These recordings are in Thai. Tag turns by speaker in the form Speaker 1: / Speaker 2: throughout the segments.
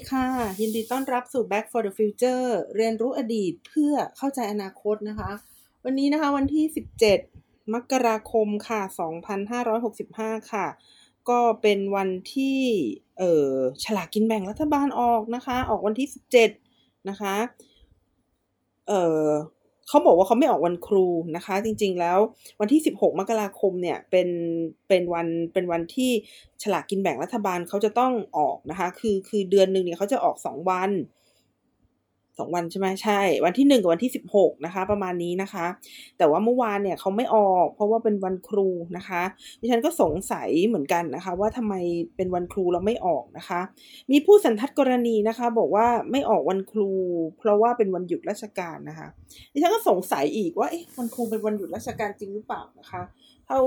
Speaker 1: ดีค่ะ ยินดีต้อนรับสู่ Back for the Future เรียนรู้อดีตเพื่อเข้าใจอนาคตนะคะ วันนี้นะคะวันที่ 17 มกราคมค่ะ 2565 ค่ะ ก็เป็นวันที่ เอ่อ ฉลากกินแบ่งรัฐบาลออกนะคะ ออกวันที่ 17 นะคะ เอ่อ เขาบอกว่าเขาไม่ออกวันครูนะคะ จริง ๆ แล้ววันที่ 16 มกราคมเนี่ยเป็นเป็นวันเป็นวันที่ฉลากกินแบ่งรัฐบาลเขาจะต้องออกนะคะ คือคือเดือนหนึ่งเนี่ยเขาจะออก 2 วัน สองวันใช่ไหมใช่ วันที่หนึ่งกับวันที่สิบหกนะคะ ประมาณนี้นะคะ แต่ว่าเมื่อวานเนี่ยเขาไม่ออก เพราะว่าเป็นวันครูนะคะดิฉันก็สงสัยเหมือนกันนะคะ ว่าทำไมเป็นวันครูแล้วไม่ออกนะคะ มีผู้สันทัดกรณีนะคะ บอกว่าไม่ออกวันครู เพราะว่าเป็นวันหยุดราชการนะคะดิฉันก็สงสัยอีกว่าเอ๊ะวันครูเป็นวันหยุดราชการจริงหรือเปล่านะคะเท่า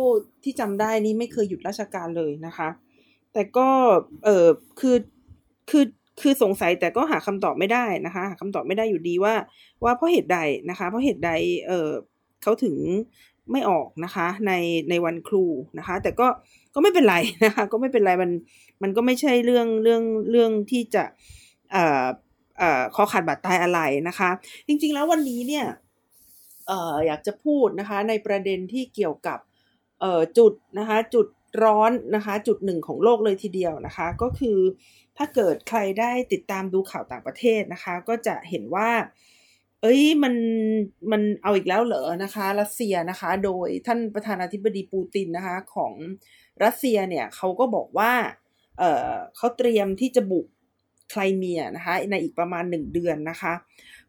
Speaker 1: ที่จำได้นี่ไม่เคยหยุดราชการเลยนะคะ แต่ก็เออคือคือ คือสงสัยแต่ก็หาคำตอบไม่ได้นะคะ หาคำตอบไม่ได้อยู่ดีว่า ว่าเพราะเหตุใดนะคะ เพราะเหตุใดเออเขาถึงไม่ออกนะคะ ในในวันครูนะคะ แต่ก็ก็ไม่เป็นไรนะคะ ก็ไม่เป็นไรมันมันก็ไม่ใช่เรื่องเรื่องเรื่องที่จะเอ่อเอ่อคอขาดบาดตายอะไรนะคะ จริงๆแล้ววันนี้เนี่ยเอ่ออยากจะพูดนะคะ ในประเด็นที่เกี่ยวกับเอ่อจุดนะคะ จุด ร้อนนะคะ จุดหนึ่งของโลกเลยทีเดียวนะคะ ก็คือถ้าเกิดใครได้ติดตามดูข่าวต่างประเทศนะคะ ก็จะเห็นว่า เอ้ยมันมันเอาอีกแล้วเหรอนะคะรัสเซียนะคะ โดยท่านประธานาธิบดีปูตินนะคะของรัสเซียเนี่ยเขาก็บอกว่าเออเขาเตรียมที่จะบุกไคลเมียนะคะในอีกประมาณหนึ่งเดือนนะคะ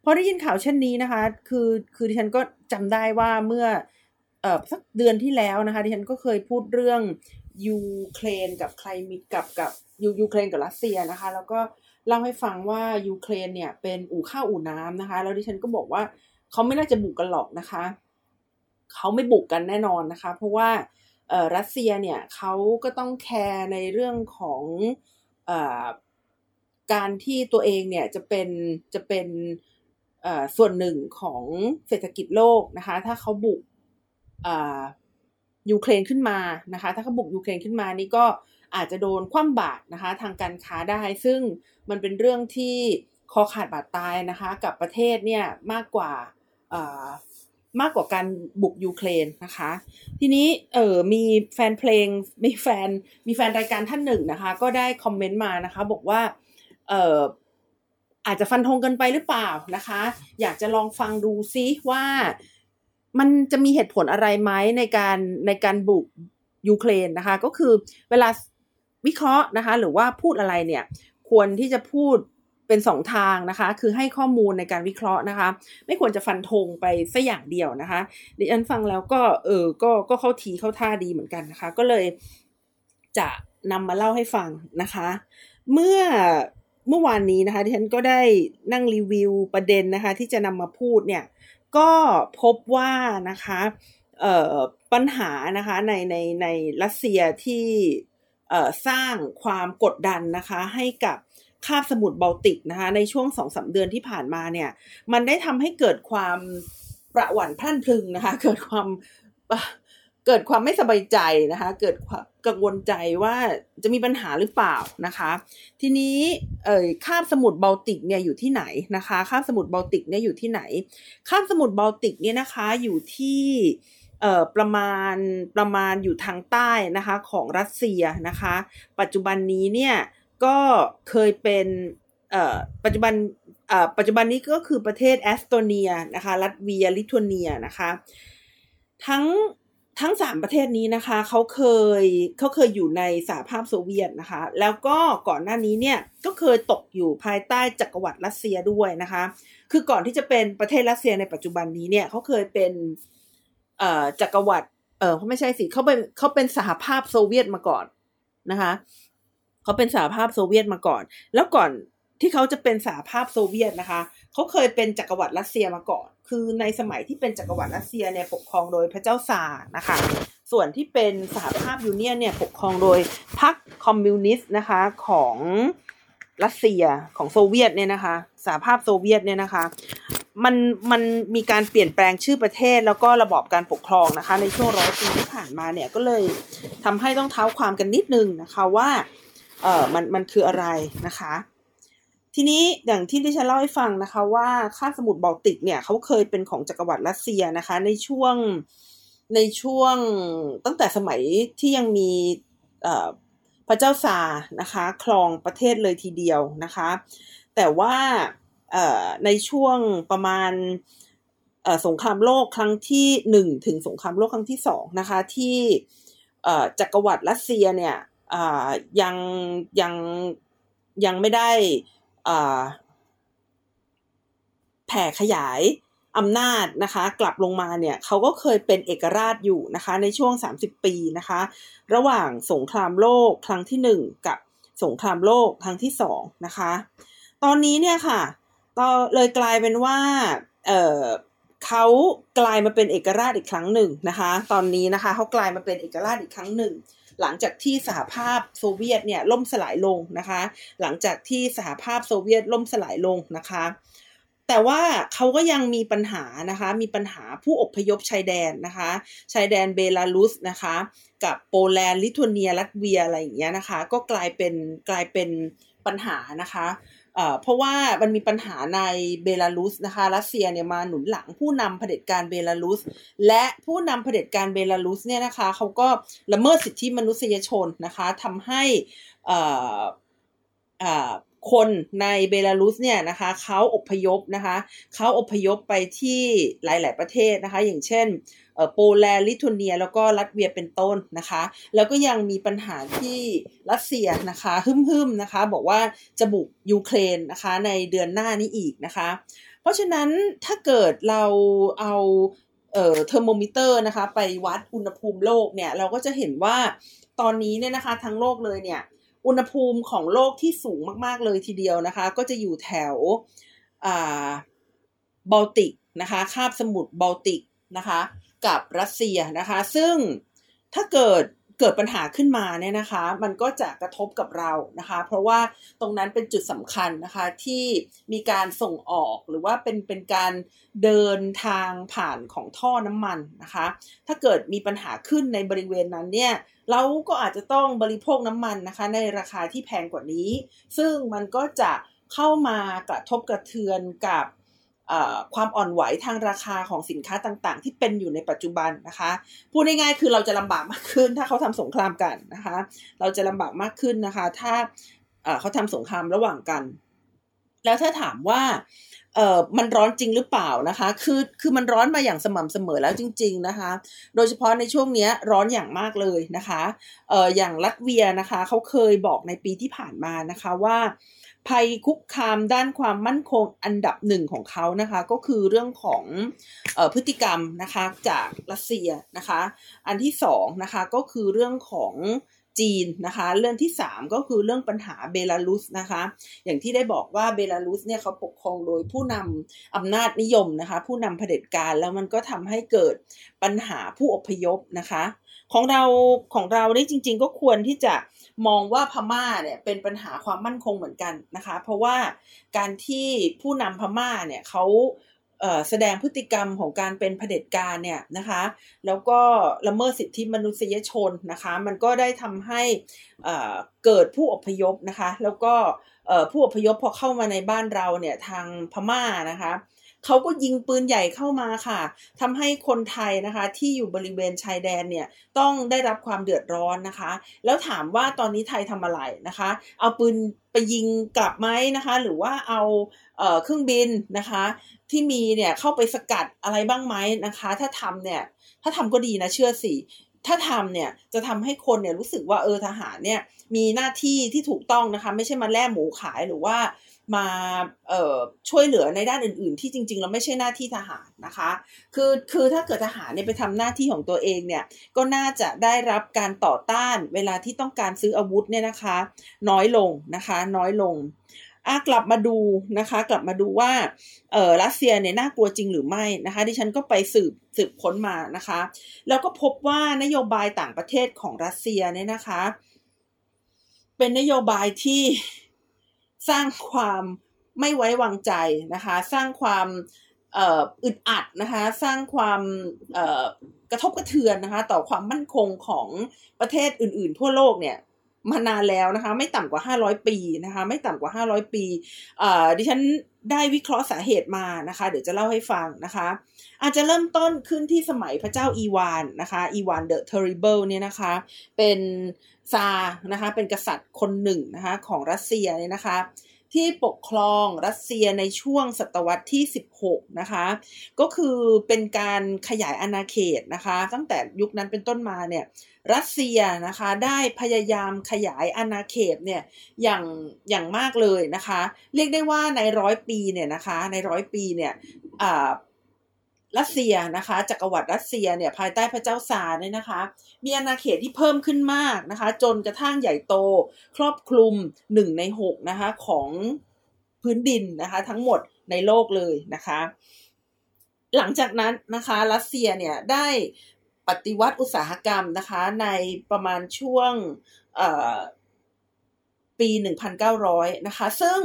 Speaker 1: พอได้ยินข่าวเช่นนี้นะคะ คือคือดิฉันก็จำได้ว่าเมื่อ เออสักเดือนที่แล้วนะคะดิฉันก็เคยพูดเรื่องยูเครนกับไครเมียกับกับยูยูเครนกับรัสเซียนะคะ แล้วก็เล่าให้ฟังว่ายูเครนเนี่ยเป็นอู่ข้าวอู่น้ำนะคะ แล้วดิฉันก็บอกว่าเขาไม่น่าจะบุกกันหรอกนะคะเขาไม่บุกกันแน่นอนนะคะ เพราะว่าเอ่อรัสเซียเนี่ยเขาก็ต้องแคร์ในเรื่องของเอ่อการที่ตัวเองเนี่ยจะเป็นจะเป็นเอ่อส่วนหนึ่งของเศรษฐกิจโลกนะคะ ถ้าเขาบุก ยูเครนขึ้นมานะคะ ถ้าเขาบุกยูเครนขึ้นมานี่ก็อาจจะโดนคว่ำบาตรนะคะ ทางการค้าได้ ซึ่งมันเป็นเรื่องที่คอขาดบาดตายนะคะ กับประเทศเนี่ยมากกว่ามากกว่าการบุกยูเครนนะคะ ทีนี้เออมีแฟนเพลงมีแฟนมีแฟนรายการท่านหนึ่งนะคะ ก็ได้คอมเมนต์มานะคะ บอกว่าเอออาจจะฟันธงกันไปหรือเปล่านะคะ อยากจะลองฟังดูซิว่า มันจะมีเหตุผลอะไรไหมในการในการบุกยูเครนนะคะ ก็คือเวลาวิเคราะห์นะคะ หรือว่าพูดอะไรเนี่ย ควรที่จะพูดเป็นสองทางนะคะ คือให้ข้อมูลในการวิเคราะห์นะคะ ไม่ควรจะฟันธงไปสัอย่างเดียวนะคะดิฉันฟังแล้วก็เออก็ก็เข้าทีเข้าท่าดีเหมือนกันนะคะ ก็เลยจะนำมาเล่าให้ฟังนะคะ เมื่อเมื่อวานนี้นะคะดิฉันก็ได้นั่งรีวิวประเด็นนะคะ ที่จะนำมาพูดเนี่ย ก็พบว่านะคะเอ่อปัญหานะคะในในในรัสเซียที่เอ่อสร้างความกดดันนะคะให้กับคาบสมุทรบอลติกนะคะในช่วงสองสามเดือนที่ผ่านมาเนี่ยมันได้ทำให้เกิดความประหวั่นพรั่นพรึงนะคะเกิดความ เกิดความไม่สบายใจนะคะ เกิดความกังวลใจว่าจะมีปัญหาหรือเปล่านะคะ ทีนี้เอ่อคาบสมุทรบอลติกเนี่ยอยู่ที่ไหนนะคะคาบสมุทรบอลติกเนี่ยอยู่ที่ไหนคาบสมุทรบอลติกเนี่ยนะคะอยู่ที่เอ่อประมาณประมาณอยู่ทางใต้นะคะของรัสเซียนะคะ ปัจจุบันนี้เนี่ยก็เคยเป็นเอ่อปัจจุบันเอ่อปัจจุบันนี้ก็คือประเทศแอสโตเนียนะคะรัสเวีย ลิทัวเนียนะคะ ทั้ง ทั้งสามประเทศนี้นะคะเขาเคยเขาเคยอยู่ในสหภาพโซเวียตนะคะ แล้วก็ก่อนหน้านี้เนี่ยก็เคยตกอยู่ภายใต้จักรวรรดิรัสเซียด้วยนะคะ คือก่อนที่จะเป็นประเทศรัสเซียในปัจจุบันนี้เนี่ยเขาเคยเป็นเอ่อจักรวรรดิเออเขาไม่ใช่สิเขาเป็นเขาเป็นสหภาพโซเวียตมาก่อนนะคะเขาเป็นสหภาพโซเวียตมาก่อน แล้วก่อนที่เขาจะเป็นสหภาพโซเวียตนะคะ เขาเคยเป็นจักรวรรดิรัสเซียมาก่อน คือในสมัยที่เป็นจักรวรรดิรัสเซียเนี่ยปกครองโดยพระเจ้าซาร์นะคะ ส่วนที่เป็นสหภาพ union เนี่ยปกครองโดยพรรคคอมมิวนิสต์นะคะของรัสเซียของโซเวียตเนี่ยนะคะสหภาพโซเวียตเนี่ยนะคะ มันมันมีการเปลี่ยนแปลงชื่อประเทศแล้วก็ระบอบการปกครองนะคะ ในช่วงร้อยปีที่ผ่านมาเนี่ยก็เลยทำให้ต้องเท้าความกันนิดนึงนะคะว่าเออมันมันคืออะไรนะคะ ทีนี้อย่างที่ดิฉันเล่าให้ฟังนะคะ ว่าคาสมุทรบอลติกเนี่ยเขาเคยเป็นของจักรวรรดิรัสเซียนะคะ ในช่วงในช่วงตั้งแต่สมัยที่ยังมีพระเจ้าซานะคะ ครองประเทศเลยทีเดียวนะคะ แต่ว่าในช่วงประมาณสงครามโลกครั้งที่หนึ่งถึงสงครามโลกครั้งที่สองนะคะ ที่จักรวรรดิรัสเซียเนี่ยยังยังยังไม่ได้ แผ่ขยายอำนาจนะคะ กลับลงมาเนี่ยเขาก็เคยเป็นเอกราชอยู่นะคะ ในช่วง 30 ปีนะคะ ระหว่างสงครามโลกครั้งที่ 1 กับสงครามโลกครั้งที่2นะคะ ตอนนี้เนี่ยค่ะก็เลยกลายเป็นว่าเเขากลายมาเป็นเอกราชอีกครั้งหนึ่งนะคะ ตอนนี้นะคะเขากลายมาเป็นเอกราชอีกครั้งหนึ่ง หลังจากที่สหภาพโซเวียตเนี่ยล่มสลายลงนะคะ หลังจากที่สหภาพโซเวียตล่มสลายลงนะคะ แต่ว่าเขาก็ยังมีปัญหานะคะ มีปัญหาผู้อพยพชายแดนนะคะ ชายแดนเบลารุสนะคะ กับโปแลนด์ลิทัวเนีย ลัตเวียอะไรอย่างเงี้ยนะคะ ก็กลายเป็นกลายเป็นปัญหานะคะ เพราะว่ามันมีปัญหาในเบลารุสนะคะรัสเซียเนี่ยมาหนุนหลังผู้นำเผด็จการเบลารุส และผู้นำเผด็จการเบลารุสเนี่ยนะคะเขาก็ละเมิดสิทธิมนุษยชนนะคะทำให้ คนในเบลารุสเนี่ยนะคะเขาอพยพนะคะเขาอพยพไปที่หลาย ๆ ประเทศนะคะ อย่างเช่นโปแลนด์ลิทัวเนีย แล้วก็ลัตเวียเป็นต้นนะคะ แล้วก็ยังมีปัญหาที่รัสเซียนะคะฮึ่มๆนะคะ บอกว่าจะบุกยูเครนนะคะในเดือนหน้านี้อีกนะคะ เพราะฉะนั้นถ้าเกิดเราเอาเอ่อเทอร์โมมิเตอร์นะคะ ไปวัดอุณหภูมิโลกเนี่ย เราก็จะเห็นว่าตอนนี้เนี่ยนะคะทั้งโลกเลยเนี่ย อุณหภูมิของโลกที่สูงมาก ๆ เลยทีเดียวนะคะ ก็จะอยู่แถวบอลติกนะคะคาบสมุทรบอลติกนะคะ กับรัสเซียนะคะ ซึ่งถ้าเกิด เกิดปัญหาขึ้นมาเนี่ยนะคะ มันก็จะกระทบกับเรานะคะ เพราะว่าตรงนั้นเป็นจุดสำคัญนะคะที่มีการส่งออกหรือว่าเป็นเป็นการเดินทางผ่านของท่อน้ำมันนะคะ ถ้าเกิดมีปัญหาขึ้นในบริเวณนั้นเนี่ยเราก็อาจจะต้องบริโภคน้ำมันนะคะ ในราคาที่แพงกว่านี้ ซึ่งมันก็จะเข้ามากระทบกระเทือนกับ ความอ่อนไหวทางราคาของสินค้าต่างๆ ที่เป็นอยู่ในปัจจุบันนะคะพูดง่ายๆคือเราจะลำบากมากขึ้น ถ้าเขาทำสงครามกันนะคะ เราจะลำบากมากขึ้นนะคะ ถ้าเขาทำสงครามระหว่างกัน แล้วถ้าถามว่าเออมันร้อนจริงหรือเปล่านะคะ คือ คือมันร้อนมาอย่างสม่ำเสมอแล้วจริง ๆนะคะ โดยเฉพาะในช่วงนี้ร้อนอย่างมากเลยนะคะ เอออย่างลัตเวียนะคะ เขาเคยบอกในปีที่ผ่านมานะคะว่า ภัยคุกคามด้านความมั่นคงอันดับหนึ่งของเขานะคะ ก็คือเรื่องของออพฤติกรรมนะคะจากรัสเซียนะคะ อันที่สองนะคะก็คือเรื่องของจีนนะคะเรื่องที่ 3 ก็คือเรื่องปัญหาเบลารุสนะคะอย่างที่ได้บอกว่าเบลารุสเนี่ยเขาปกครองโดยผู้นำอำนาจนิยมนะคะผู้นำเผด็จการแล้วมันก็ทำให้เกิดปัญหาผู้อพยพนะคะ ของเราของเราได้จริง ๆ ก็ควรที่จะมองว่าพม่าเนี่ยเป็นปัญหาความมั่นคงเหมือนกันนะคะ เพราะว่าการที่ผู้นำพม่าเนี่ยเขาแสดงพฤติกรรมของการเป็นเผด็จการเนี่ยนะคะ แล้วก็ละเมิดสิทธิมนุษยชนนะคะ มันก็ได้ทำให้เกิดผู้อพยพนะคะ แล้วก็ผู้อพยพพอเข้ามาในบ้านเราเนี่ยทางพม่านะคะ เขาก็ยิงปืนใหญ่เข้ามาค่ะทำให้คนไทยนะคะที่อยู่บริเวณชายแดนเนี่ยต้องได้รับความเดือดร้อนนะคะ แล้วถามว่าตอนนี้ไทยทำอะไรนะคะ เอาปืนไปยิงกลับไหมนะคะ หรือว่าเอาเครื่องบินนะคะที่มีเนี่ยเข้าไปสกัดอะไรบ้างไหมนะคะ ถ้าทำเนี่ยถ้าทำก็ดีนะเชื่อสิถ้าทำเนี่ยจะทำให้คนเนี่ยรู้สึกว่าเออทหารเนี่ยมีหน้าที่ที่ถูกต้องนะคะ ไม่ใช่มาแล่หมูขายหรือว่า มาช่วยเหลือในด้านอื่น ๆ ที่จริง ๆ เราไม่ใช่หน้าที่ทหารนะคะ คือคือถ้าเกิดทหารเนี่ยไปทำหน้าที่ของตัวเองเนี่ยก็น่าจะได้รับการต่อต้านเวลาที่ต้องการซื้ออาวุธเนี่ยนะคะ น้อยลงนะคะน้อยลงอะกลับมาดูนะคะ กลับมาดูว่าเออรัสเซียเนี่ยน่ากลัวจริงหรือไม่นะคะ ดิฉันก็ไปสืบสืบค้นมานะคะ แล้วก็พบว่านโยบายต่างประเทศของรัสเซียเนี่ยนะคะ เป็นนโยบายที่ สร้างความไม่ไว้วางใจนะคะ สร้างความอึดอัดนะคะ สร้างความกระทบกระเทือนนะคะ ต่อความมั่นคงของประเทศอื่น ๆ ทั่วโลกเนี่ยมานานแล้วนะคะ ไม่ต่ำกว่า 500 ปีนะคะ ไม่ต่ำกว่า 500 ปีดิฉันได้วิเคราะห์สาเหตุมานะคะ เดี๋ยวจะเล่าให้ฟังนะคะ อาจจะเริ่มต้นขึ้นที่สมัยพระเจ้าอีวานนะคะ อีวาน the Terrible เนี่ยนะคะ เป็น ซานะคะเป็นกษัตริย์คนหนึ่งนะคะของรัสเซียเนี่ยนะคะ ที่ปกครองรัสเซียในช่วงศตวรรษที่ 16 นะคะ ก็คือเป็นการขยายอาณาเขตนะคะ ตั้งแต่ยุคนั้นเป็นต้นมาเนี่ยรัสเซียนะคะได้พยายามขยายอาณาเขตเนี่ยอย่างอย่างมากเลยนะคะ เรียกได้ว่าในร้อยปีเนี่ยนะคะในร้อยปีเนี่ย รัสเซียนะคะจักรวรรดิรัสเซียเนี่ยภายใต้พระเจ้าซาร์เนี่ยนะคะ มีอาณาเขตที่เพิ่มขึ้นมากนะคะ จนกระทั่งใหญ่โต ครอบคลุมหนึ่งในหกนะคะของพื้นดินนะคะ ทั้งหมดในโลกเลยนะคะ หลังจากนั้นนะคะรัสเซียเนี่ยได้ปฏิวัติอุตสาหกรรมนะคะในประมาณช่วงปี 1,900 นะคะ ซึ่ง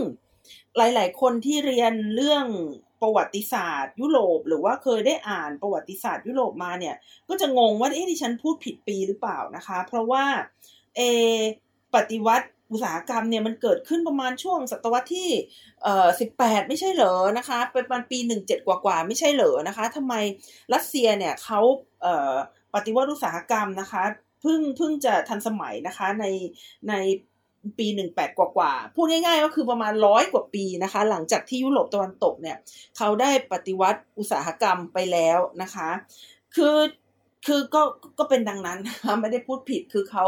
Speaker 1: หลาย ๆ คนที่เรียนเรื่อง ประวัติศาสตร์ ยุโรป หรือว่าเคยได้อ่านประวัติศาสตร์ยุโรปมาเนี่ย ก็จะงงว่าเอ๊ะดิฉันพูดผิดปีหรือเปล่านะคะ เพราะว่าเอปฏิวัติอุตสาหกรรมเนี่ยมันเกิดขึ้นประมาณช่วงศตวรรษที่เอ่อสิบแปดไม่ใช่เหรอนะคะเป็นประมาณปีหนึ่งเจ็ดกว่าๆไม่ใช่เหรอนะคะทำไมรัสเซียเนี่ยเขาเอ่อปฏิวัติอุตสาหกรรมนะคะเพิ่งเพิ่งจะทันสมัยนะคะในใน ปีหนึ่งแปดกว่าๆพูดง่ายๆ ก็คือประมาณร้อยกว่าปีนะคะ หลังจากที่ยุโรปตะวันตกเนี่ย เขาได้ปฏิวัติอุตสาหกรรมไปแล้วนะคะ คือคือก็ก็เป็นดังนั้นนะคะไม่ได้พูดผิดคือเขา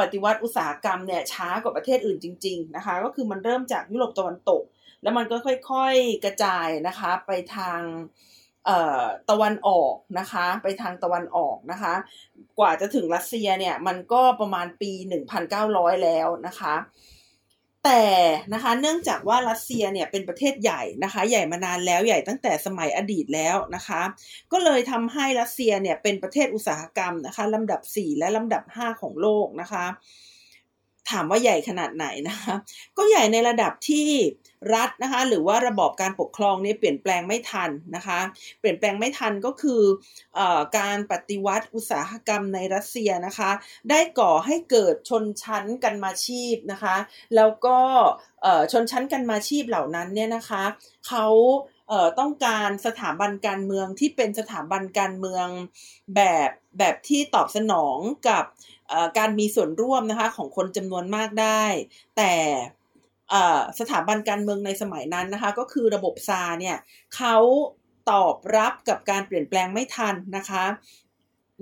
Speaker 1: ปฏิวัติอุตสาหกรรมเนี่ยช้ากว่าประเทศอื่นจริง ๆนะคะ ก็คือมันเริ่มจากยุโรปตะวันตก แล้วมันก็ค่อยๆกระจายนะคะไปทาง ตะวันออกนะคะ ไปทางตะวันออกนะคะ กว่าจะถึงรัสเซียเนี่ยมันก็ประมาณปี 1,900 แล้วนะคะ แต่นะคะเนื่องจากว่ารัสเซียเนี่ยเป็นประเทศใหญ่นะคะ ใหญ่มานานแล้วใหญ่ตั้งแต่สมัยอดีตแล้วนะคะ ก็เลยทำให้รัสเซียเนี่ยเป็นประเทศอุตสาหกรรมนะคะลำดับ 4 และลำดับ 5 ของโลกนะคะ ถามว่าใหญ่ขนาดไหนนะคะก็ใหญ่ในระดับที่รัฐนะคะหรือว่าระบอบการปกครองนี่เปลี่ยนแปลงไม่ทันนะคะเปลี่ยนแปลงไม่ทันก็คืออการปฏิวัติอุตสาหกรรมในรัสเซียนะคะได้ก่อให้เกิดชนชั้นกันมาชีพนะคะแล้วก็ชนชั้นกันมาชีพเหล่านั้นเนี่ยนะคะเขา ต้องการสถาบันการเมืองที่เป็นสถาบันการเมืองแบบแบบที่ตอบสนองกับการมีส่วนร่วมนะคะของคนจำนวนมากได้ แต่สถาบันการเมืองในสมัยนั้นนะคะ ก็คือระบบซาเนี่ยเขาตอบรับกับการเปลี่ยนแปลงไม่ทันนะคะ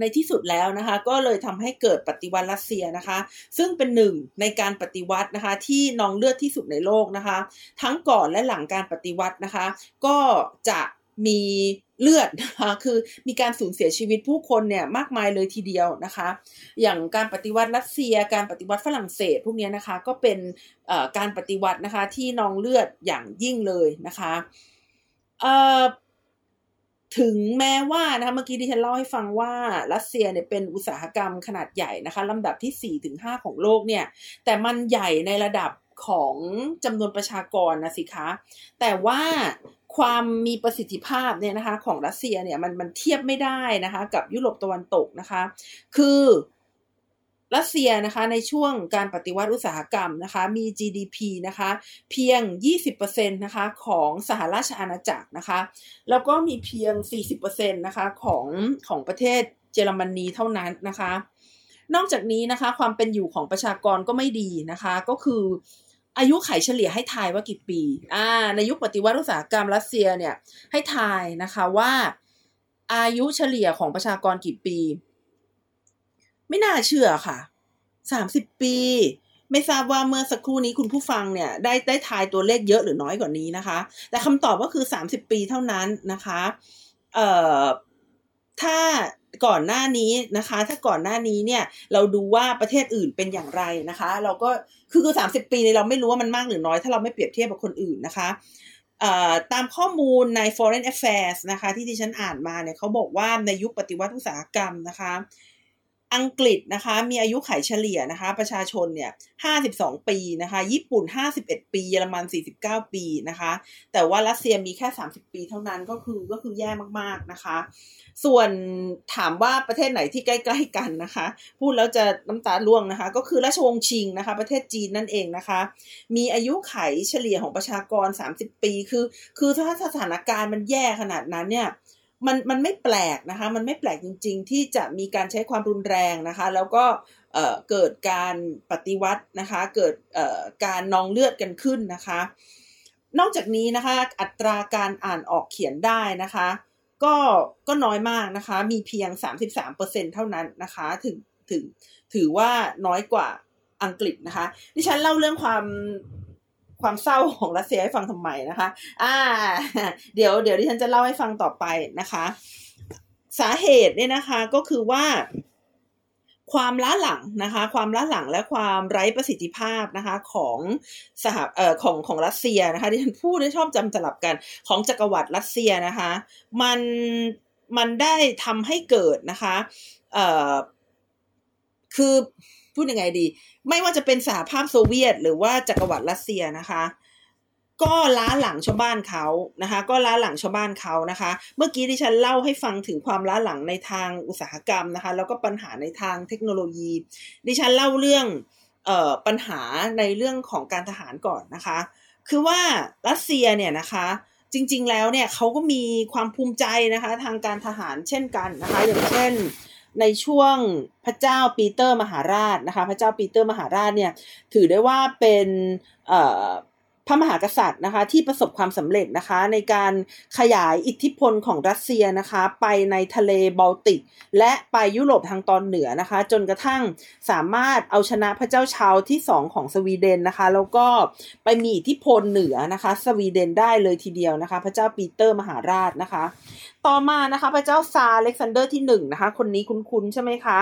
Speaker 1: ในที่สุดแล้วนะคะก็เลยทำให้เกิดปฏิวัติรัสเซียนะคะ ซึ่งเป็นหนึ่งในการปฏิวัตินะคะที่นองเลือดที่สุดในโลกนะคะ ทั้งก่อนและหลังการปฏิวัตินะคะ ก็จะมีเลือดนะคะคือมีการสูญเสียชีวิตผู้คนเนี่ยมากมายเลยทีเดียวนะคะ อย่างการปฏิวัติรัสเซีย การปฏิวัติฝรั่งเศส พวกนี้นะคะก็เป็นการปฏิวัตินะคะที่นองเลือดอย่างยิ่งเลยนะคะ ถึงแม้ว่านะคะเมื่อกี้ที่ฉันเล่าให้ฟังว่ารัสเซียเนี่ยเป็นอุตสาหกรรมขนาดใหญ่นะคะลำดับที่4ถึงหของโลกเนี่ยแต่มันใหญ่ในระดับของจำนวนประชากรนะสิคะ แต่ว่าความมีประสิทธิภาพเนี่ยนะคะของรัสเซียเนี่ยมันมันเทียบไม่ได้นะคะกับยุโรปตะวันตกนะคะ คือ รัสเซียนะคะในช่วงการปฏิวัติอุตสาหกรรมนะคะมี GDP นะคะเพียง 20%นะคะของสหราชอาณาจักรนะคะแล้วก็มีเพียง 40%นะคะของของประเทศเยอรมนีเท่านั้นนะคะ นอกจากนี้นะคะความเป็นอยู่ของประชากรก็ไม่ดีนะคะก็คืออายุไขเฉลี่ยให้ทายว่ากี่ปี อ่า ในยุคปฏิวัติอุตสาหกรรมรัสเซียเนี่ยให้ทายนะคะว่าอายุเฉลี่ยของประชากรกี่ปี ไม่น่าเชื่อค่ะสามสิบปี ไม่ทราบว่าเมื่อสักครู่นี้คุณผู้ฟังเนี่ย ได้ได้ทายตัวเลขเยอะหรือน้อยกว่านี้นะคะ แต่คำตอบก็คือสามสิบปีเท่านั้นนะคะ เอ่อถ้าก่อนหน้านี้นะคะ ถ้าก่อนหน้านี้เนี่ย เราดูว่าประเทศอื่นเป็นอย่างไรนะคะ เราก็คือคือสามสิบปีเนี่ยเราไม่รู้ว่ามันมากหรือน้อย ถ้าเราไม่เปรียบเทียบกับคนอื่นนะคะตามข้อมูลใน Foreign Affairs นะคะ ที่ที่ฉันอ่านมาเนี่ยเขาบอกว่าในยุคปฏิวัติอุตสาหกรรมนะคะ อังกฤษนะคะมีอายุไขเฉลี่ยนะคะ ประชาชนเนี่ย52 ปีนะคะ ญี่ปุ่น 51 ปี เยอรมัน 49 ปีนะคะ แต่ว่ารัสเซียมีแค่ 30 ปีเท่านั้นก็คือก็คือแย่มากๆนะคะ ส่วนถามว่าประเทศไหนที่ใกล้ๆกันนะคะ พูดแล้วจะน้ำตาล่วงนะคะ ก็คือราชวงศ์ชิงนะคะ ประเทศจีนนั่นเองนะคะ มีอายุไขเฉลี่ยของประชากร 30 ปี คือ คือถ้าสถานการณ์มันแย่ขนาดนั้นเนี่ย มันมันไม่แปลกนะคะมันไม่แปลกจริง ๆ ที่จะมีการใช้ความรุนแรงนะคะ แล้วก็เกิดการปฏิวัตินะคะ เกิดการนองเลือดกันขึ้นนะคะ นอกจากนี้นะคะอัตราการอ่านออกเขียนได้นะคะก็ก็น้อยมากนะคะ มีเพียง 33%เท่านั้นนะคะ ถึงถึงถือว่าน้อยกว่าอังกฤษนะคะ ดิฉันเล่าเรื่องความ ความเศร้าของรัสเซียให้ฟังทำไมนะคะ อ่า เดี๋ยวเดี๋ยวที่ฉันจะเล่าให้ฟังต่อไปนะคะ สาเหตุเนี่ยนะคะก็คือว่าความล้าหลังนะคะ ความล้าหลังและความไร้ประสิทธิภาพนะคะของสหเอ่อของของรัสเซียนะคะที่ฉันพูดได้ชอบจำสลับกันของจักรวรรดิรัสเซียนะคะ มันมันได้ทำให้เกิดนะคะเอ่อคือ พูดยังไงดี ไม่ว่าจะเป็นสหภาพโซเวียต หรือว่าจักรวรรดิรัสเซียนะคะ ก็ล้าหลังชาวบ้านเขานะคะ ก็ล้าหลังชาวบ้านเขานะคะ เมื่อกี้ที่ฉันเล่าให้ฟังถึงความล้าหลังในทางอุตสาหกรรมนะคะ แล้วก็ปัญหาในทางเทคโนโลยี ดิฉันเล่าเรื่องเอ่อปัญหาในเรื่องของการทหารก่อนนะคะ คือว่ารัสเซียเนี่ยนะคะจริง ๆ แล้วเนี่ยเขาก็มีความภูมิใจนะคะทางการทหารเช่นกันนะคะ อย่างเช่น ในช่วงพระเจ้าปีเตอร์มหาราชนะคะ พระเจ้าปีเตอร์มหาราชเนี่ยถือได้ว่าเป็นพระมหากษัตริย์นะคะที่ประสบความสำเร็จนะคะในการขยายอิทธิพลของรัสเซียนะคะไปในทะเลบอลติก และไปยุโรปทางตอนเหนือนะคะ จนกระทั่งสามารถเอาชนะพระเจ้าชาร์ลส์ที่สองของสวีเดนนะคะแล้วก็ไปมีอิทธิพลเหนือนะคะสวีเดนได้เลยทีเดียวนะคะ พระเจ้าปีเตอร์มหาราชนะคะ ต่อมานะคะ พระเจ้าซาร์อเล็กซานเดอร์ที่หนึ่งนะคะ คนนี้คุ้นๆใช่ไหมคะ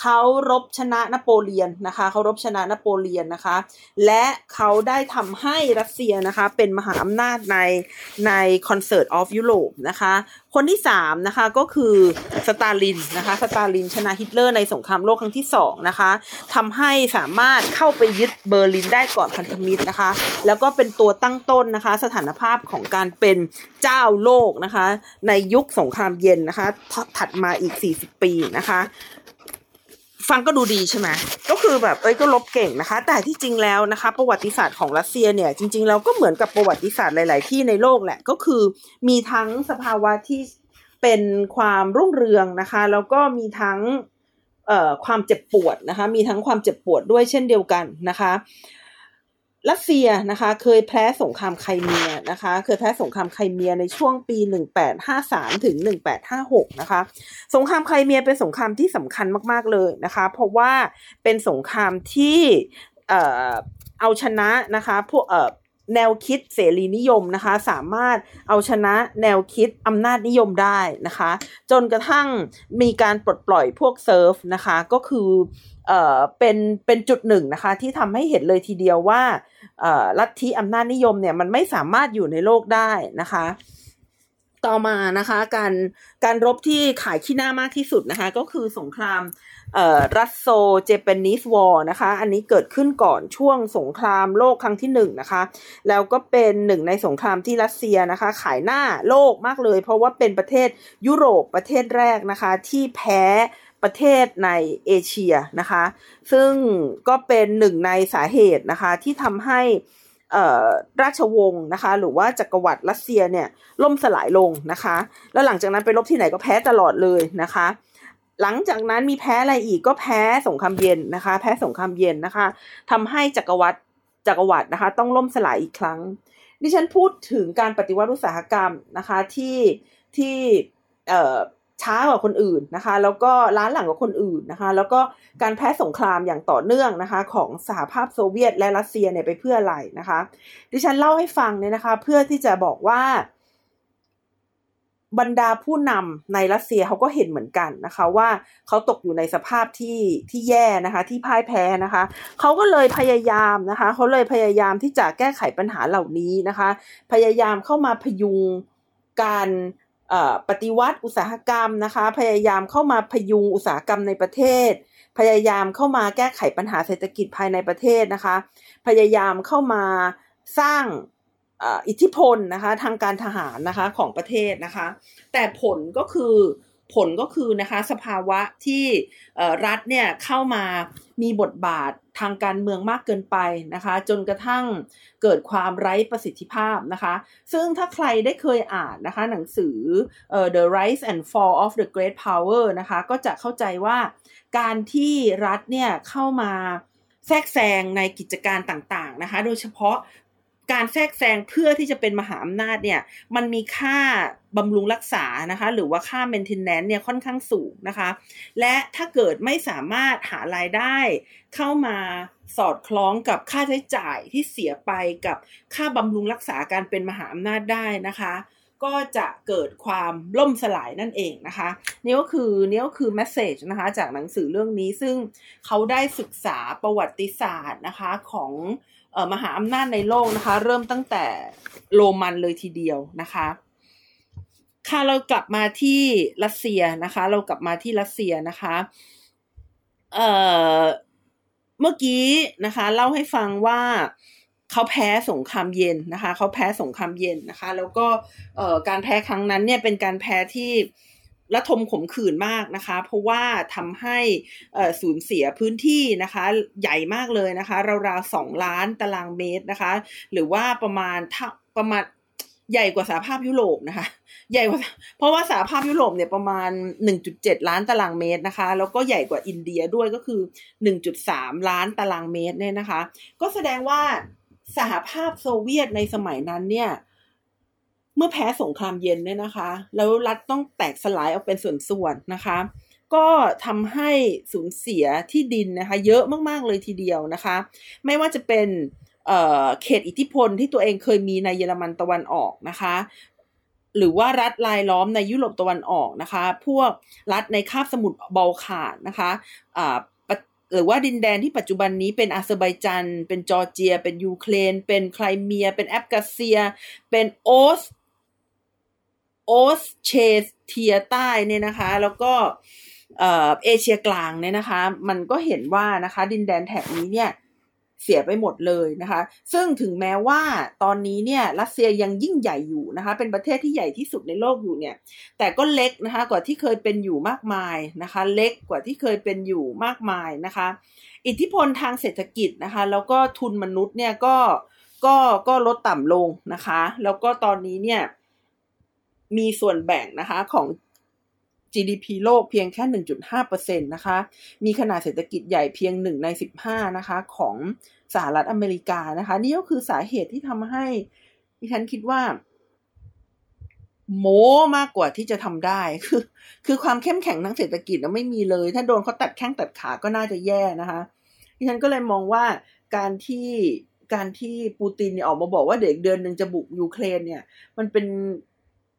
Speaker 1: เขารบชนะนโปเลียนนะคะเขารบชนะนโปเลียนนะคะ และเขาได้ทำให้รัสเซียนะคะ เป็นมหาอำนาจในใน Concert of Europe นะคะ คนที่สามนะคะก็คือสตาลินนะคะสตาลินชนะฮิตเลอร์ในสงครามโลกครั้งที่สองนะคะทำให้สามารถเข้าไปยึดเบอร์ลินได้ก่อนพันธมิตรนะคะ แล้วก็เป็นตัวตั้งต้นนะคะ สถานภาพของการเป็นเจ้าโลกนะคะ ในยุคสงครามเย็นนะคะถัดมาอีก 40 ปีนะคะ ฟังก็ดูดีใช่ไหมก็คือแบบเอ้ยก็ลบเก่งนะคะ แต่ที่จริงแล้วนะคะ ประวัติศาสตร์ของรัสเซียเนี่ยจริง ๆ แล้วก็เหมือนกับประวัติศาสตร์หลาย ๆ ที่ในโลกแหละก็คือมีทั้งสภาวะที่เป็นความรุ่งเรืองนะคะ แล้วก็มีทั้งเอ่อความเจ็บปวดนะคะ มีทั้งความเจ็บปวดด้วยเช่นเดียวกันนะคะ รัสเซียนะคะเคยแพ้สงครามไครเมียนะคะ เคยแพ้สงครามไครเมียในช่วงปี 1853 ถึง 1856 นะคะ สงครามไครเมียเป็นสงครามที่สำคัญมาก ๆ เลยนะคะ เพราะว่าเป็นสงครามที่เอ่อเอาชนะนะคะพวกเอ่อแนวคิดเสรีนิยมนะคะ สามารถเอาชนะแนวคิดอำนาจนิยมได้นะคะ จนกระทั่งมีการปลดปล่อยพวกเซิร์ฟนะคะ ก็คือ เอ่อเป็นเป็นจุดหนึ่งนะคะ ที่ทำให้เห็นเลยทีเดียวว่าลัทธิอำนาจนิยมเนี่ยมันไม่สามารถอยู่ในโลกได้นะคะ ต่อมานะคะ การการรบที่ขายขี้หน้ามากที่สุดนะคะ ก็คือสงครามRusso-Japanese War นะคะ อันนี้เกิดขึ้นก่อนช่วงสงครามโลกครั้งที่หนึ่งนะคะ แล้วก็เป็นหนึ่งในสงครามที่รัสเซียนะคะ ขายหน้าโลกมากเลย เพราะว่าเป็นประเทศยุโรปประเทศแรกนะคะ ที่แพ้ ประเทศในเอเชียนะคะ ซึ่งก็เป็นหนึ่งในสาเหตุนะคะที่ทำให้ราชวงศ์นะคะ หรือว่าจักรวรรดิรัสเซียเนี่ยล่มสลายลงนะคะ แล้วหลังจากนั้นไปรบที่ไหนก็แพ้ตลอดเลยนะคะ หลังจากนั้นมีแพ้อะไรอีกก็แพ้สงครามเย็นนะคะ แพ้สงครามเย็นนะคะทำให้จักรวรรดิจักรวรรดินะคะ ต้องล่มสลายอีกครั้ง ดิฉันพูดถึงการปฏิวัติอุตสาหกรรมนะคะที่ที่เอ่อ ช้ากว่าคนอื่นนะคะ แล้วก็ล้าหลังกว่าคนอื่นนะคะ แล้วก็การแพ้สงครามอย่างต่อเนื่องนะคะ ของสหภาพโซเวียตและรัสเซียเนี่ยไปเพื่ออะไรนะคะ ดิฉันเล่าให้ฟังเนี่ยนะคะ เพื่อที่จะบอกว่า บรรดาผู้นำในรัสเซียเขาก็เห็นเหมือนกันนะคะ ว่าเขาตกอยู่ในสภาพที่ที่แย่นะคะ ที่พ่ายแพ้นะคะเขาก็เลยพยายามนะคะเขาเลยพยายามที่จะแก้ไขปัญหาเหล่านี้นะคะ พยายามเข้ามาพยุงการ ปฏิวัติอุตสาหกรรมนะคะ พยายามเข้ามาพยุงอุตสาหกรรมในประเทศ พยายามเข้ามาแก้ไขปัญหาเศรษฐกิจภายในประเทศนะคะ พยายามเข้ามาสร้างอิทธิพลนะคะทางการทหารนะคะของประเทศนะคะ แต่ผลก็คือผลก็คือนะคะสภาวะที่รัฐเนี่ยเข้ามามีบทบาท ทางการเมืองมากเกินไปนะคะ จนกระทั่งเกิดความไร้ประสิทธิภาพนะคะ ซึ่งถ้าใครได้เคยอ่านนะคะหนังสือ The Rise and Fall of the Great Power นะคะ ก็จะเข้าใจว่าการที่รัฐเนี่ยเข้ามาแทรกแซงในกิจการต่างๆนะคะ โดยเฉพาะการแทรกแซงเพื่อที่จะเป็นมหาอำนาจเนี่ยมันมีค่า บำรุงรักษานะคะ หรือว่าค่า maintenance เนี่ยค่อนข้างสูงนะคะ และถ้าเกิดไม่สามารถหารายได้เข้ามาสอดคล้องกับค่าใช้จ่ายที่เสียไปกับค่าบำรุงรักษาการเป็นมหาอำนาจได้นะคะ ก็จะเกิดความล่มสลายนั่นเองนะคะนี่ก็คือนี่ก็คือแมสเซจนะคะจากหนังสือเรื่องนี้ซึ่งเขาได้ศึกษาประวัติศาสตร์นะคะของมหาอำนาจในโลกนะคะ เริ่มตั้งแต่โรมันเลยทีเดียวนะคะ ค่ะเรากลับมาที่รัสเซียนะคะ เรากลับมาที่รัสเซียนะคะเอ่อเมื่อกี้นะคะ เล่าให้ฟังว่าเขาแพ้สงครามเย็นนะคะเขาแพ้สงครามเย็นนะคะ แล้วก็เอ่อการแพ้ครั้งนั้นเนี่ยเป็นการแพ้ที่ระทมขมขื่นมากนะคะ เพราะว่าทำให้สูญเสียพื้นที่นะคะ ใหญ่มากเลยนะคะ ราวๆสองล้านตารางเมตรนะคะ หรือว่าประมาณประมาณ ใหญ่กว่าสหภาพยุโรปนะคะ ใหญ่กว่าเพราะว่าสหภาพยุโรปเนี่ยประมาณ 1.7 ล้านตารางเมตรนะคะ แล้วก็ใหญ่กว่าอินเดียด้วยก็คือ 1.3 ล้านตารางเมตรเนี่ยนะคะ ก็แสดงว่าสหภาพโซเวียตในสมัยนั้นเนี่ยเมื่อแพ้สงครามเย็นเนี่ยนะคะ แล้วรัฐต้องแตกสลายออกเป็นส่วนๆนะคะ ก็ทำให้สูญเสียที่ดินนะคะ เยอะมากๆเลยทีเดียวนะคะ ไม่ว่าจะเป็น เขตอิทธิพลที่ตัวเองเคยมีในเยอรมันตะวันออกนะคะ หรือว่ารัฐลายล้อมในยุโรปตะวันออกนะคะ พวกรัฐในคาบสมุทรบอลข่านนะคะหรือว่าดินแดนที่ปัจจุบันนี้เป็นอาเซอร์ไบจัน เป็นจอร์เจีย เป็นยูเครน เป็นไครเมีย เป็นอับคาเซีย เป็นออส ออสเซเทียใต้เนี่ยนะคะ แล้วก็เอเชียกลางเนี่ยนะคะ มันก็เห็นว่านะคะ ดินแดนแถบนี้เนี่ย เสียไปหมดเลยนะคะ ซึ่งถึงแม้ว่าตอนนี้เนี่ยรัสเซียยังยิ่งใหญ่อยู่นะคะ เป็นประเทศที่ใหญ่ที่สุดในโลกอยู่เนี่ย แต่ก็เล็กนะคะกว่าที่เคยเป็นอยู่มากมายนะคะ เล็กกว่าที่เคยเป็นอยู่มากมายนะคะ อิทธิพลทางเศรษฐกิจนะคะ แล้วก็ทุนมนุษย์เนี่ยก็ก็ก็ลดต่ำลงนะคะ แล้วก็ตอนนี้เนี่ยมีส่วนแบ่งนะคะของ GDP โลกเพียงแค่ 1.5%นะคะ มีขนาดเศรษฐกิจใหญ่เพียง 1 ใน 15 นะคะ ของสหรัฐอเมริกานะคะ นี่ก็คือสาเหตุที่ทำให้ดิฉันคิดว่า โม้มากกว่าที่จะทำได้คือ คือความเข้มแข็งทางเศรษฐกิจไม่มีเลย ถ้าโดนเขาตัดแข้งตัดขาก็น่าจะแย่นะคะดิฉันก็เลยมองว่าการที่การที่ปูตินเนี่ยออกมาบอกว่าเด็กเดือนหนึ่งจะบุกยูเครนเนี่ย มันเป็น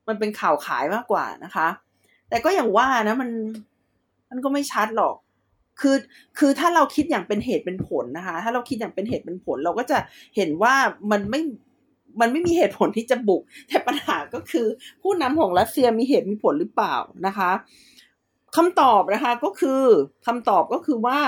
Speaker 1: มันเป็นข่าวขายมากกว่านะคะ แต่ก็อย่างว่านะมันมันก็ไม่ชัดหรอก คือคือถ้าเราคิดอย่างเป็นเหตุเป็นผลนะคะ ถ้าเราคิดอย่างเป็นเหตุเป็นผล เราก็จะเห็นว่ามันไม่มันไม่มีเหตุผลที่จะบุก แต่ปัญหาก็คือ ผู้นำของรัสเซียมีเหตุมีผลหรือเปล่านะคะคำตอบนะคะก็คือคำตอบก็คือว่า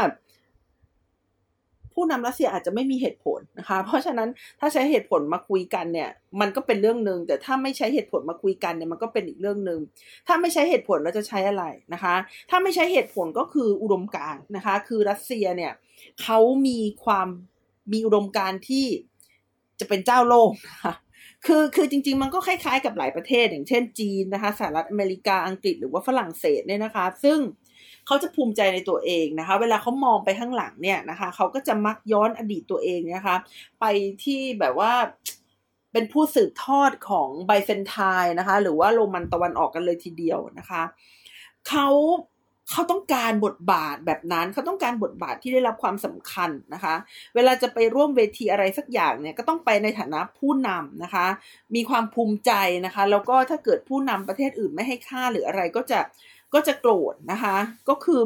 Speaker 1: ผู้นำรัสเซียอาจจะไม่มีเหตุผลนะคะ เพราะฉะนั้นถ้าใช้เหตุผลมาคุยกันเนี่ย มันก็เป็นเรื่องหนึ่งแต่ถ้าไม่ใช้เหตุผลมาคุยกันเนี่ยมันก็เป็นอีกเรื่องหนึ่งถ้าไม่ใช้เหตุผลเราจะใช้อะไรนะคะ ถ้าไม่ใช้เหตุผลก็คืออุดมการณ์นะคะ คือรัสเซียเนี่ยเขามีความมีอุดมการณ์ที่จะเป็นเจ้าโลกนะคะคือคือจริง ๆ มันก็คล้ายๆกับหลายประเทศ อย่างเช่นจีนนะคะสหรัฐอเมริกาอังกฤษหรือว่าฝรั่งเศสเนี่ยนะคะ ซึ่ง เขาจะภูมิใจในตัวเองนะคะ เวลาเขามองไปข้างหลังเนี่ยนะคะเขาก็จะมักย้อนอดีตตัวเองนะคะ ไปที่แบบว่าเป็นผู้สืบทอดของไบเซนไทน์นะคะ หรือว่าโรมันตะวันออกกันเลยทีเดียวนะคะเขาเขาต้องการบทบาทแบบนั้นเขาต้องการบทบาทที่ได้รับความสำคัญนะคะ เวลาจะไปร่วมเวทีอะไรสักอย่างเนี่ยก็ต้องไปในฐานะผู้นำนะคะ มีความภูมิใจนะคะ แล้วก็ถ้าเกิดผู้นำประเทศอื่นไม่ให้ค่าหรืออะไรก็จะ ก็จะโกรธนะคะ ก็คือ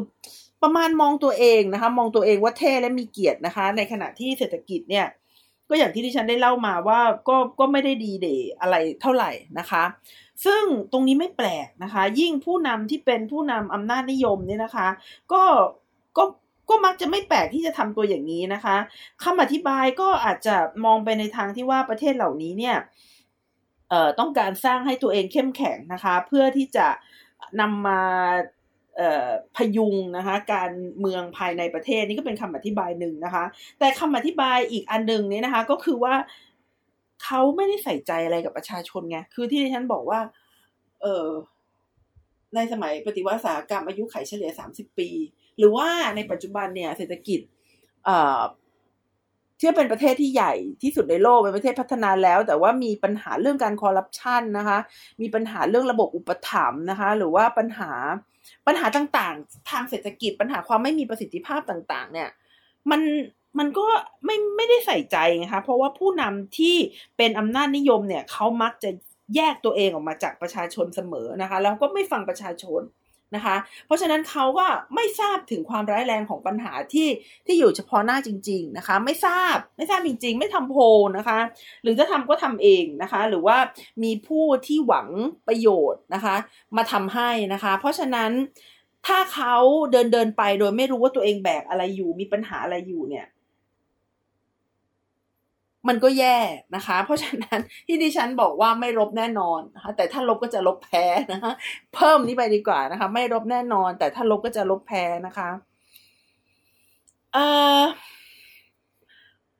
Speaker 1: ประมาณมองตัวเองนะคะ มองตัวเองว่าเท่และมีเกียรตินะคะ ในขณะที่เศรษฐกิจเนี่ย ก็อย่างที่ที่ฉันได้เล่ามาว่าก็ก็ไม่ได้ดีเดย์อะไรเท่าไหร่นะคะ ซึ่งตรงนี้ไม่แปลกนะคะ ยิ่งผู้นำที่เป็นผู้นำอำนาจนิยมเนี่ยนะคะ ก็ก็ก็มักจะไม่แปลกที่จะทำตัวอย่างนี้นะคะคำอธิบายก็อาจจะมองไปในทางที่ว่าประเทศเหล่านี้เนี่ยเอ่อต้องการสร้างให้ตัวเองเข้มแข็งนะคะ เพื่อที่จะ นำมาพยุงนะคะการเมืองภายในประเทศนี่ก็เป็นคำอธิบายหนึ่งนะคะ แต่คำอธิบายอีกอันหนึ่งนี้นะคะ ก็คือว่าเขาไม่ได้ใส่ใจอะไรกับประชาชนไงคือที่ฉันบอกว่า เออในสมัยปฏิวัติอุตสาหกรรมอายุไขเฉลี่ยสามสิบปี หรือว่าในปัจจุบันเนี่ยเศรษฐกิจ เอ่อเป็นประเทศที่ใหญ่ที่สุดในโลกเป็นประเทศพัฒนาแล้ว แต่ว่ามีปัญหาเรื่องการคอร์รัปชันนะคะ มีปัญหาเรื่องระบบอุปถัมภ์นะคะ หรือว่าปัญหาปัญหาต่างๆ ทางเศรษฐกิจปัญหาความไม่มีประสิทธิภาพต่าง ๆ เนี่ย มันมันก็ไม่ไม่ได้ใส่ใจนะคะเพราะว่าผู้นำที่เป็นอำนาจนิยมเนี่ยเขามักจะแยกตัวเองออกมาจากประชาชนเสมอนะคะ แล้วก็ไม่ฟังประชาชน นะคะ เพราะฉะนั้นเขาก็ไม่ทราบถึงความร้ายแรงของปัญหาที่ที่อยู่เฉพาะหน้าจริง ๆนะคะ ไม่ทราบไม่ทราบจริง ๆ ไม่ทำโพนะคะ หรือจะทำก็ทำเองนะคะ หรือว่ามีผู้ที่หวังประโยชน์นะคะ มาทำให้นะคะ เพราะฉะนั้นถ้าเขาเดินเดินไปโดยไม่รู้ว่าตัวเองแบกอะไรอยู่มีปัญหาอะไรอยู่เนี่ย มันก็แย่นะคะ เพราะฉะนั้นที่ดิฉันบอกว่าไม่ลบแน่นอนนะคะแต่ถ้าลบก็จะลบแพ้นะคะเพิ่มนี้ไปดีกว่านะคะ ไม่ลบแน่นอน แต่ถ้าลบก็จะลบแพ้นะคะเอ่อ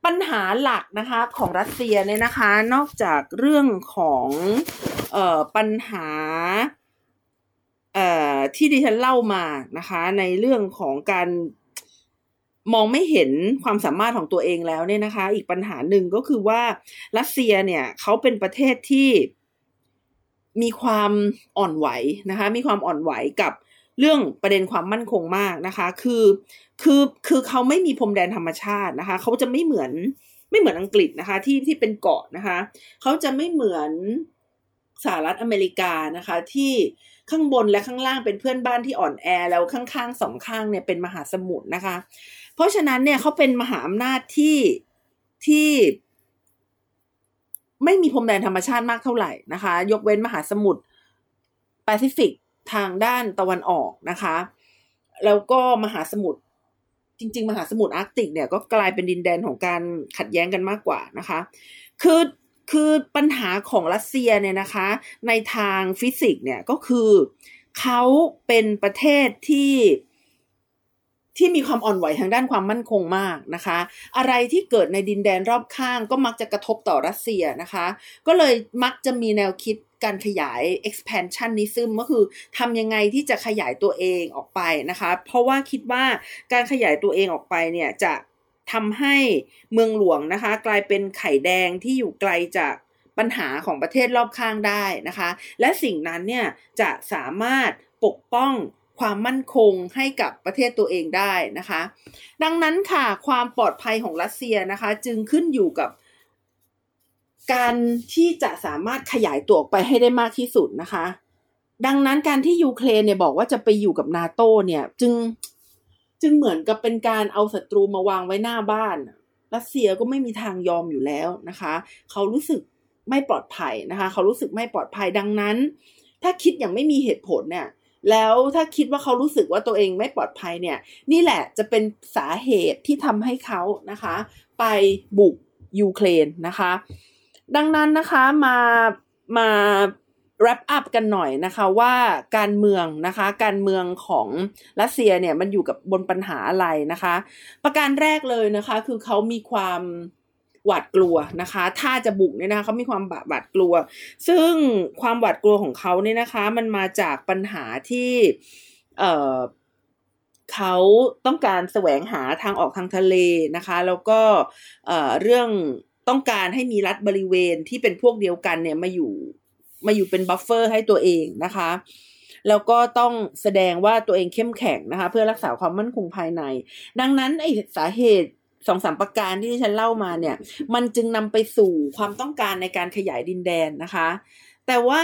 Speaker 1: ปัญหาหลักนะคะของรัสเซียเนี่ยนะคะ นอกจากเรื่องของเอ่อปัญหาเอ่อที่ดิฉันเล่ามานะคะ ในเรื่องของการ มองไม่เห็นความสามารถของตัวเองแล้วเนี่ยนะคะ อีกปัญหาหนึ่งก็คือว่ารัสเซียเนี่ยเขาเป็นประเทศที่มีความอ่อนไหวนะคะ มีความอ่อนไหวกับเรื่องประเด็นความมั่นคงมากนะคะ คือคือคือเขาไม่มีพรมแดนธรรมชาตินะคะ เขาจะไม่เหมือนไม่เหมือนอังกฤษนะคะ ที่ที่เป็นเกาะนะคะ เขาจะไม่เหมือนสหรัฐอเมริกานะคะ ที่ข้างบนและข้างล่างเป็นเพื่อนบ้านที่อ่อนแอแล้วข้างๆสองข้างเนี่ยเป็นมหาสมุทรนะคะ เพราะฉะนั้นเนี่ยเขาเป็นมหาอำนาจที่ที่ไม่มีพรมแดนธรรมชาติมากเท่าไหร่นะคะ ยกเว้นมหาสมุทรแปซิฟิกทางด้านตะวันออกนะคะ แล้วก็มหาสมุทรจริง ๆ มหาสมุทรอาร์กติกเนี่ยก็กลายเป็นดินแดนของการขัดแย้งกันมากกว่านะคะ คือคือปัญหาของรัสเซียเนี่ยนะคะ ในทางฟิสิกส์เนี่ยก็คือเขาเป็นประเทศที่ ที่มีความอ่อนไหวทางด้านความมั่นคงมากนะคะ อะไรที่เกิดในดินแดนรอบข้างก็มักจะกระทบต่อรัสเซียนะคะ ก็เลยมักจะมีแนวคิดการขยาย expansionism ก็คือทำยังไงที่จะขยายตัวเองออกไปนะคะ เพราะว่าคิดว่าการขยายตัวเองออกไปเนี่ยจะทำให้เมืองหลวงนะคะ กลายเป็นไข่แดงที่อยู่ไกลจากปัญหาของประเทศรอบข้างได้นะคะ และสิ่งนั้นเนี่ยจะสามารถปกป้อง ความมั่นคงให้กับประเทศตัวเองได้นะคะ ดังนั้นค่ะความปลอดภัยของรัสเซียนะคะ จึงขึ้นอยู่กับการที่จะสามารถขยายตัวออกไปให้ได้มากที่สุดนะคะ ดังนั้นการที่ยูเครนเนี่ยบอกว่าจะไปอยู่กับนาโตเนี่ยจึงจึงเหมือนกับเป็นการเอาศัตรูมาวางไว้หน้าบ้าน รัสเซียก็ไม่มีทางยอมอยู่แล้วนะคะ เขารู้สึกไม่ปลอดภัยนะคะ เขารู้สึกไม่ปลอดภัยดังนั้น ถ้าคิดอย่างไม่มีเหตุผลเนี่ย แล้วถ้าคิดว่าเขารู้สึกว่าตัวเองไม่ปลอดภัยเนี่ย นี่แหละจะเป็นสาเหตุที่ทำให้เขานะคะ ไปบุกยูเครนนะคะ ดังนั้นนะคะมามา wrap up กันหน่อยนะคะว่าการเมืองนะคะ การเมืองของรัสเซียเนี่ยมันอยู่กับบนปัญหาอะไรนะคะ ประการแรกเลยนะคะ คือเขามีความ หวาดกลัวนะคะ ถ้าจะบุกเนี่ยนะคะเขามีความหวาดกลัว ซึ่งความหวาดกลัวของเขาเนี่ยนะคะ มันมาจากปัญหาที่เอ่อเขาต้องการแสวงหาทางออกทางทะเลนะคะ แล้วก็เอ่อเรื่องต้องการให้มีรัฐบริเวณที่เป็นพวกเดียวกันเนี่ยมาอยู่มาอยู่เป็น buffer ให้ตัวเองนะคะแล้วก็ต้องแสดงว่าตัวเองเข้มแข็งนะคะ เพื่อรักษาความมั่นคงภายใน ดังนั้นไอ้สาเหตุ สองสามประการที่ฉันเล่ามาเนี่ย มันจึงนำไปสู่ความต้องการในการขยายดินแดนนะคะ แต่ว่า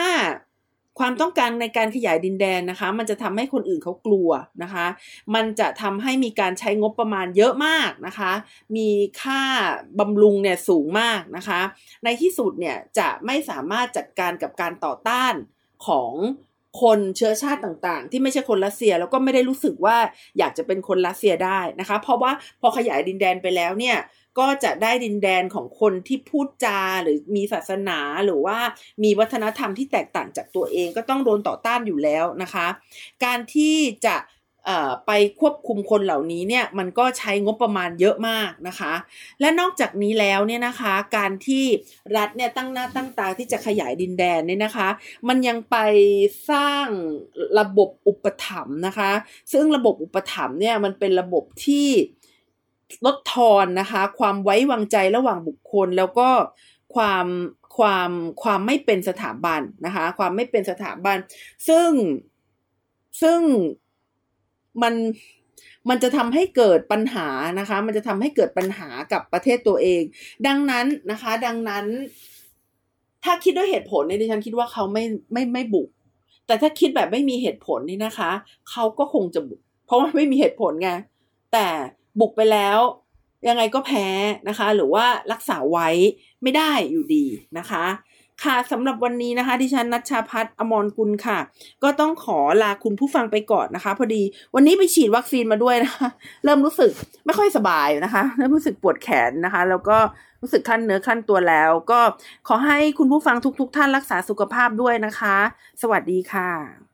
Speaker 1: ความต้องการในการขยายดินแดนนะคะ มันจะทำให้คนอื่นเขากลัวนะคะ มันจะทำให้มีการใช้งบประมาณเยอะมากนะคะ มีค่าบำรุงเนี่ยสูงมากนะคะ ในที่สุดเนี่ยจะไม่สามารถจัดการกับการต่อต้านของ คนเชื้อชาติต่างๆ ที่ไม่ใช่คนรัสเซียแล้วก็ไม่ได้รู้สึกว่าอยากจะเป็นคนรัสเซียได้นะคะ เพราะว่าพอขยายดินแดนไปแล้วเนี่ยก็จะได้ดินแดนของคนที่พูดจาหรือมีศาสนาหรือว่ามีวัฒนธรรมที่แตกต่างจากตัวเองก็ต้องโดนต่อต้านอยู่แล้วนะคะ การที่จะ ไปควบคุมคนเหล่านี้เนี่ยมันก็ใช้งบประมาณเยอะมากนะคะ และนอกจากนี้แล้วเนี่ยนะคะการที่รัฐเนี่ยตั้งหน้าตั้งตาที่จะขยายดินแดนเนี่ยนะคะ มันยังไปสร้างระบบอุปถัมภ์นะคะ ซึ่งระบบอุปถัมภ์เนี่ยมันเป็นระบบที่ลดทอนนะคะ ความไว้วางใจระหว่างบุคคลแล้วก็ความความความไม่เป็นสถาบันนะคะ ความไม่เป็นสถาบัน ซึ่งซึ่ง มันมันจะทำให้เกิดปัญหานะคะ มันจะทำให้เกิดปัญหากับประเทศตัวเอง ดังนั้นนะคะ ดังนั้น ถ้าคิดด้วยเหตุผลเนี่ยดิฉันคิดว่าเขาไม่ไม่ไม่บุก แต่ถ้าคิดแบบไม่มีเหตุผลนี่นะคะ เขาก็คงจะบุก เพราะว่าไม่มีเหตุผลไง แต่บุกไปแล้วยังไงก็แพ้นะคะ หรือว่ารักษาไว้ไม่ได้อยู่ดีนะคะ ค่ะสำหรับวันนี้นะคะ ดิฉันนัชชาพัฒนอมรกุลค่ะ ก็ต้องขอลาคุณผู้ฟังไปก่อนนะคะ พอดีวันนี้ไปฉีดวัคซีนมาด้วยนะคะ เริ่มรู้สึกไม่ค่อยสบายนะคะเริ่มรู้สึกปวดแขนนะคะ แล้วก็รู้สึกขั้นเนื้อขั้นตัวแล้ว ก็ขอให้คุณผู้ฟังทุก ๆทท่านรักษาสุขภาพด้วยนะคะ สวัสดีค่ะ